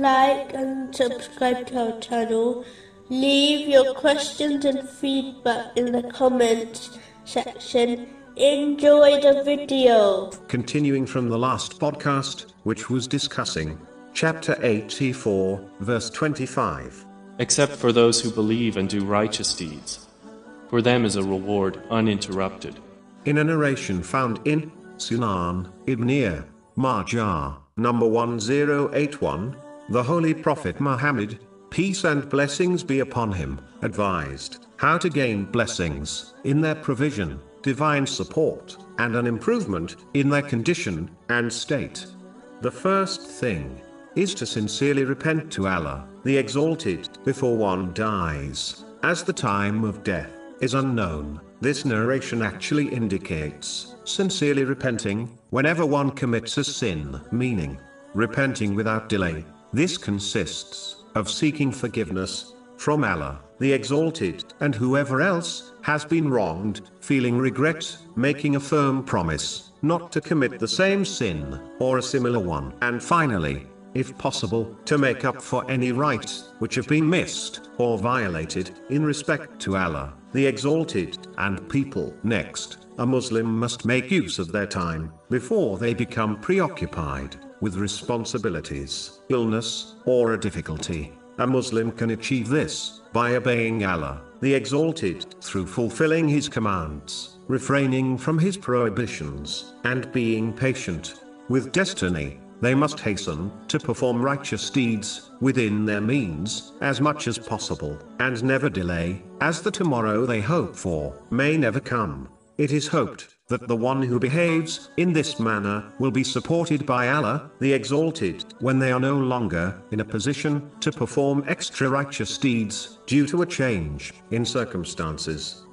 like and subscribe to our channel. Leave your questions and feedback in the comments section. Enjoy the video. Continuing from the last podcast, which was discussing chapter 84, verse 25. except for those who believe and do righteous deeds. For them is a reward uninterrupted. In a narration found in Sunan Ibn Majah, number 1081, the Holy Prophet Muhammad, peace and blessings be upon him, advised how to gain blessings in their provision, divine support, and an improvement in their condition and state. The first thing is to sincerely repent to Allah, the Exalted, before one dies, as the time of death is unknown. This narration actually indicates sincerely repenting whenever one commits a sin, meaning repenting without delay. This consists of seeking forgiveness from Allah, the Exalted, and whoever else has been wronged, feeling regret, making a firm promise not to commit the same sin or a similar one, and finally, if possible, to make up for any rights which have been missed or violated in respect to Allah, the Exalted, and people. Next, a Muslim must make use of their time before they become preoccupied with responsibilities, illness, or a difficulty. A Muslim can achieve this by obeying Allah, the Exalted, through fulfilling His commands, refraining from His prohibitions, and being patient with destiny they must hasten to perform righteous deeds within their means as much as possible, and never delay, as the tomorrow they hope for may never come. It is hoped that the one who behaves in this manner will be supported by Allah, the Exalted, when they are no longer in a position to perform extra righteous deeds due to a change in circumstances.